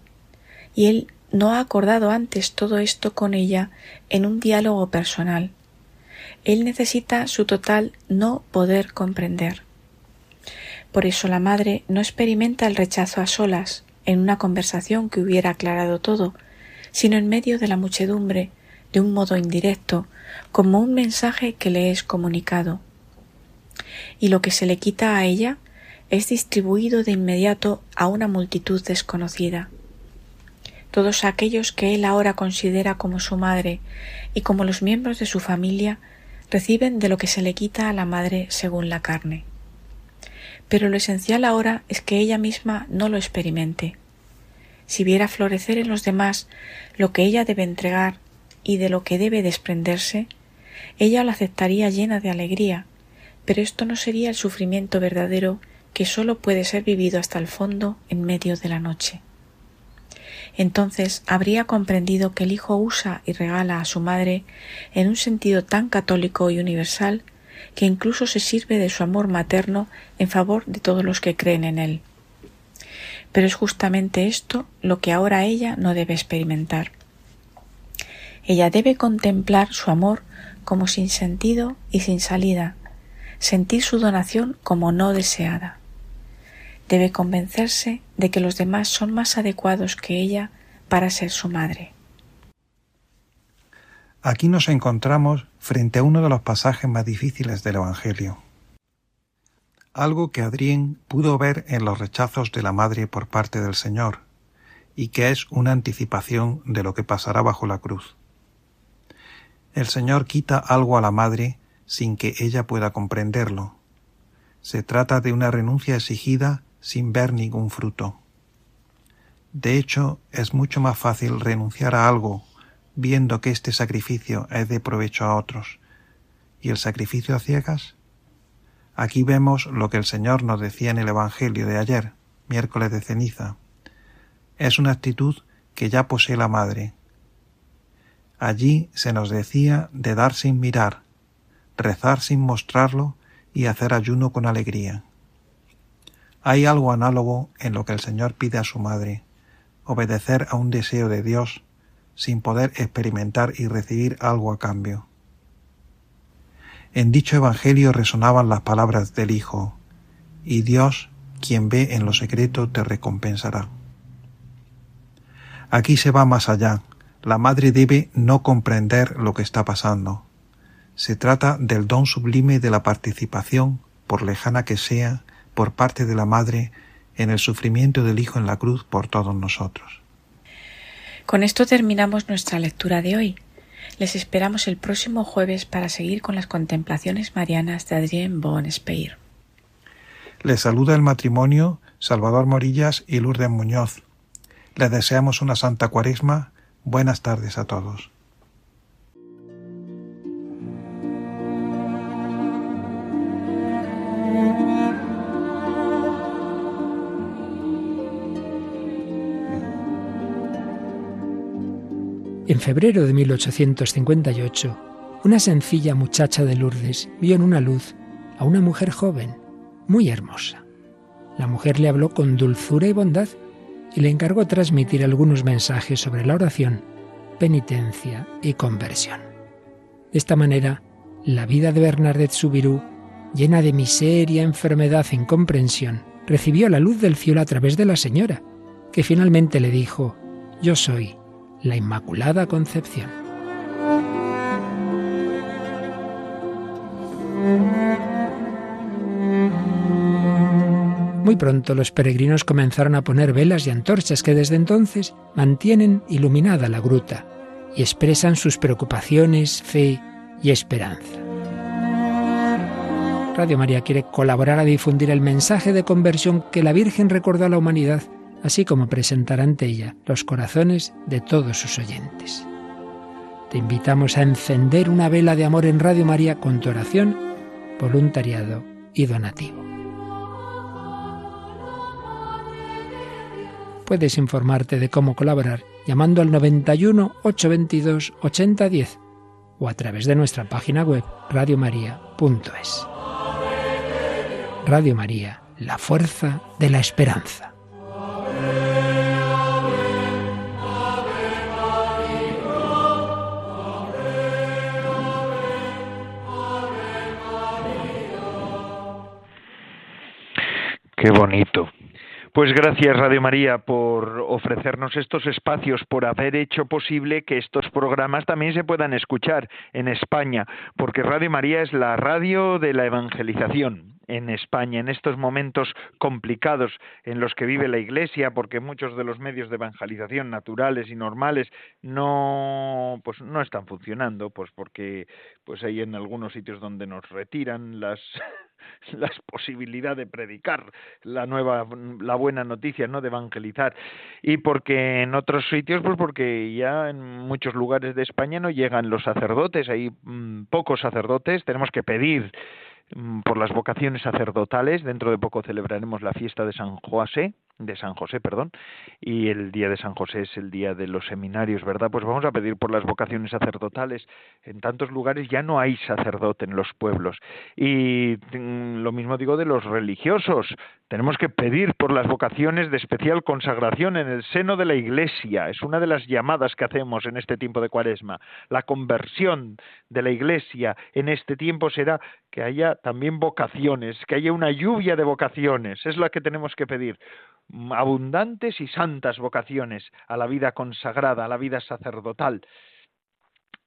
Y él no ha acordado antes todo esto con ella en un diálogo personal. Él necesita su total no poder comprender. Por eso la madre no experimenta el rechazo a solas, en una conversación que hubiera aclarado todo, sino en medio de la muchedumbre, de un modo indirecto, como un mensaje que le es comunicado y lo que se le quita a ella es distribuido de inmediato a una multitud desconocida. Todos aquellos que él ahora considera como su madre y como los miembros de su familia reciben de lo que se le quita a la madre según la carne. Pero lo esencial ahora es que ella misma no lo experimente. Si viera florecer en los demás lo que ella debe entregar y de lo que debe desprenderse, ella lo aceptaría llena de alegría pero esto no sería el sufrimiento verdadero que sólo puede ser vivido hasta el fondo en medio de la noche. Entonces habría comprendido que el Hijo usa y regala a su madre en un sentido tan católico y universal que incluso se sirve de su amor materno en favor de todos los que creen en él. Pero es justamente esto lo que ahora ella no debe experimentar. Ella debe contemplar su amor como sin sentido y sin salida, sentir su donación como no deseada. Debe convencerse de que los demás son más adecuados que ella para ser su madre.
Aquí nos encontramos frente a uno de los pasajes más difíciles del Evangelio. Algo que Adrien pudo ver en los rechazos de la madre por parte del Señor, y que es una anticipación de lo que pasará bajo la cruz. El Señor quita algo a la madre sin que ella pueda comprenderlo. Se trata de una renuncia exigida sin ver ningún fruto. De hecho, es mucho más fácil renunciar a algo viendo que este sacrificio es de provecho a otros. ¿Y el sacrificio a ciegas? Aquí vemos lo que el Señor nos decía en el Evangelio de ayer, miércoles de ceniza. Es una actitud que ya posee la Madre. Allí se nos decía de dar sin mirar, rezar sin mostrarlo y hacer ayuno con alegría. Hay algo análogo en lo que el Señor pide a su madre, obedecer a un deseo de Dios sin poder experimentar y recibir algo a cambio. En dicho Evangelio resonaban las palabras del Hijo, y Dios, quien ve en lo secreto, te recompensará. Aquí se va más allá. La madre debe no comprender lo que está pasando. Se trata del don sublime de la participación, por lejana que sea, por parte de la madre en el sufrimiento del Hijo en la cruz por todos nosotros.
Con esto terminamos nuestra lectura de hoy. Les esperamos el próximo jueves para seguir con las contemplaciones marianas de Adrien Bon Speir.
Les saluda el matrimonio Salvador Morillas y Lourdes Muñoz. Les deseamos una santa cuaresma. Buenas tardes a todos.
En febrero de 1858, una sencilla muchacha de Lourdes vio en una luz a una mujer joven, muy hermosa. La mujer le habló con dulzura y bondad y le encargó transmitir algunos mensajes sobre la oración, penitencia y conversión. De esta manera, la vida de Bernadette Subirú, llena de miseria, enfermedad e incomprensión, recibió la luz del cielo a través de la señora, que finalmente le dijo, Yo soy la Inmaculada Concepción. Muy pronto los peregrinos comenzaron a poner velas y antorchas que desde entonces mantienen iluminada la gruta y expresan sus preocupaciones, fe y esperanza. Radio María quiere colaborar a difundir el mensaje de conversión que la Virgen recordó a la humanidad así como presentar ante ella los corazones de todos sus oyentes. Te invitamos a encender una vela de amor en Radio María con tu oración, voluntariado y donativo. Puedes informarte de cómo colaborar llamando al 91 822 8010 o a través de nuestra página web radiomaria.es. Radio María, la fuerza de la esperanza.
Qué bonito. Pues gracias Radio María por ofrecernos estos espacios, por haber hecho posible que estos programas también se puedan escuchar en España, porque Radio María es la radio de la evangelización en España en estos momentos complicados en los que vive la Iglesia, porque muchos de los medios de evangelización naturales y normales no pues no están funcionando, pues porque pues hay en algunos sitios donde nos retiran las las posibilidades de predicar la nueva la buena noticia no de evangelizar. Y porque en otros sitios pues porque ya en muchos lugares de España no llegan los sacerdotes. Hay mm, pocos sacerdotes. Tenemos que pedir por las vocaciones sacerdotales. Dentro de poco celebraremos la fiesta de San José de San José, perdón, y el día de San José es el día de los seminarios, ¿verdad? Pues vamos a pedir por las vocaciones sacerdotales. En tantos lugares ya no hay sacerdote en los pueblos. Y mm, lo mismo digo de los religiosos. Tenemos que pedir por las vocaciones de especial consagración en el seno de la Iglesia. Es una de las llamadas que hacemos en este tiempo de Cuaresma. La conversión de la Iglesia en este tiempo será que haya también vocaciones, que haya una lluvia de vocaciones. Es la que tenemos que pedir abundantes y santas vocaciones a la vida consagrada, a la vida sacerdotal,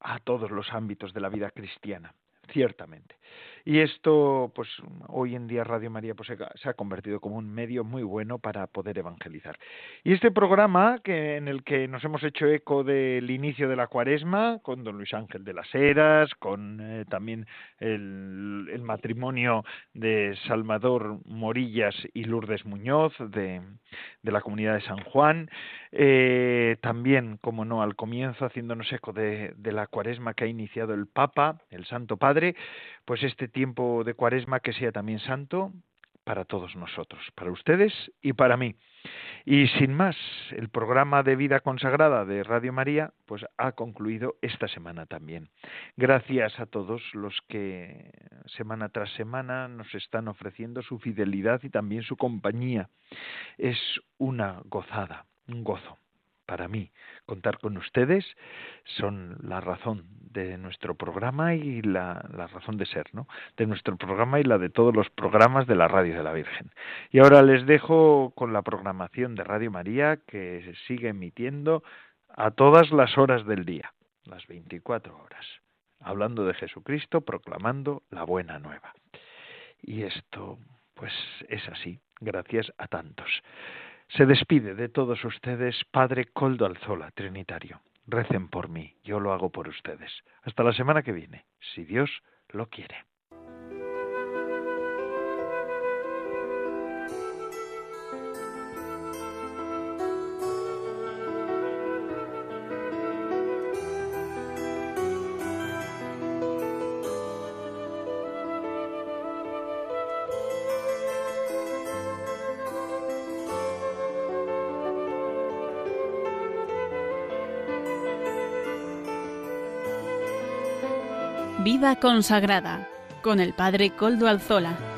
a todos los ámbitos de la vida cristiana, ciertamente. Y esto, pues hoy en día Radio María pues, se ha convertido como un medio muy bueno para poder evangelizar. Y este programa, que, en el que nos hemos hecho eco del inicio de la cuaresma, con don Luis Ángel de las Heras, con eh, también el, matrimonio de Salvador Morillas y Lourdes Muñoz, de, de la comunidad de San Juan, eh, también, como no, al comienzo, haciéndonos eco de, de la cuaresma que ha iniciado el Papa, el Santo Padre, pues este tiempo de cuaresma que sea también santo para todos nosotros, para ustedes y para mí. Y sin más, el programa de vida consagrada de Radio María pues ha concluido esta semana también. Gracias a todos los que semana tras semana nos están ofreciendo su fidelidad y también su compañía. Es una gozada, un gozo para mí. Contar con ustedes son la razón de nuestro programa y la, razón de ser, ¿no? De nuestro programa y la de todos los programas de la Radio de la Virgen. Y ahora les dejo con la programación de Radio María que sigue emitiendo a todas las horas del día, las 24 horas, hablando de Jesucristo, proclamando la buena nueva. Y esto, pues es así, gracias a tantos. Se despide de todos ustedes Padre Coldo Alzola, Trinitario. Recen por mí, yo lo hago por ustedes. Hasta la semana que viene, si Dios lo quiere.
Vida consagrada con el Padre Coldo Alzola.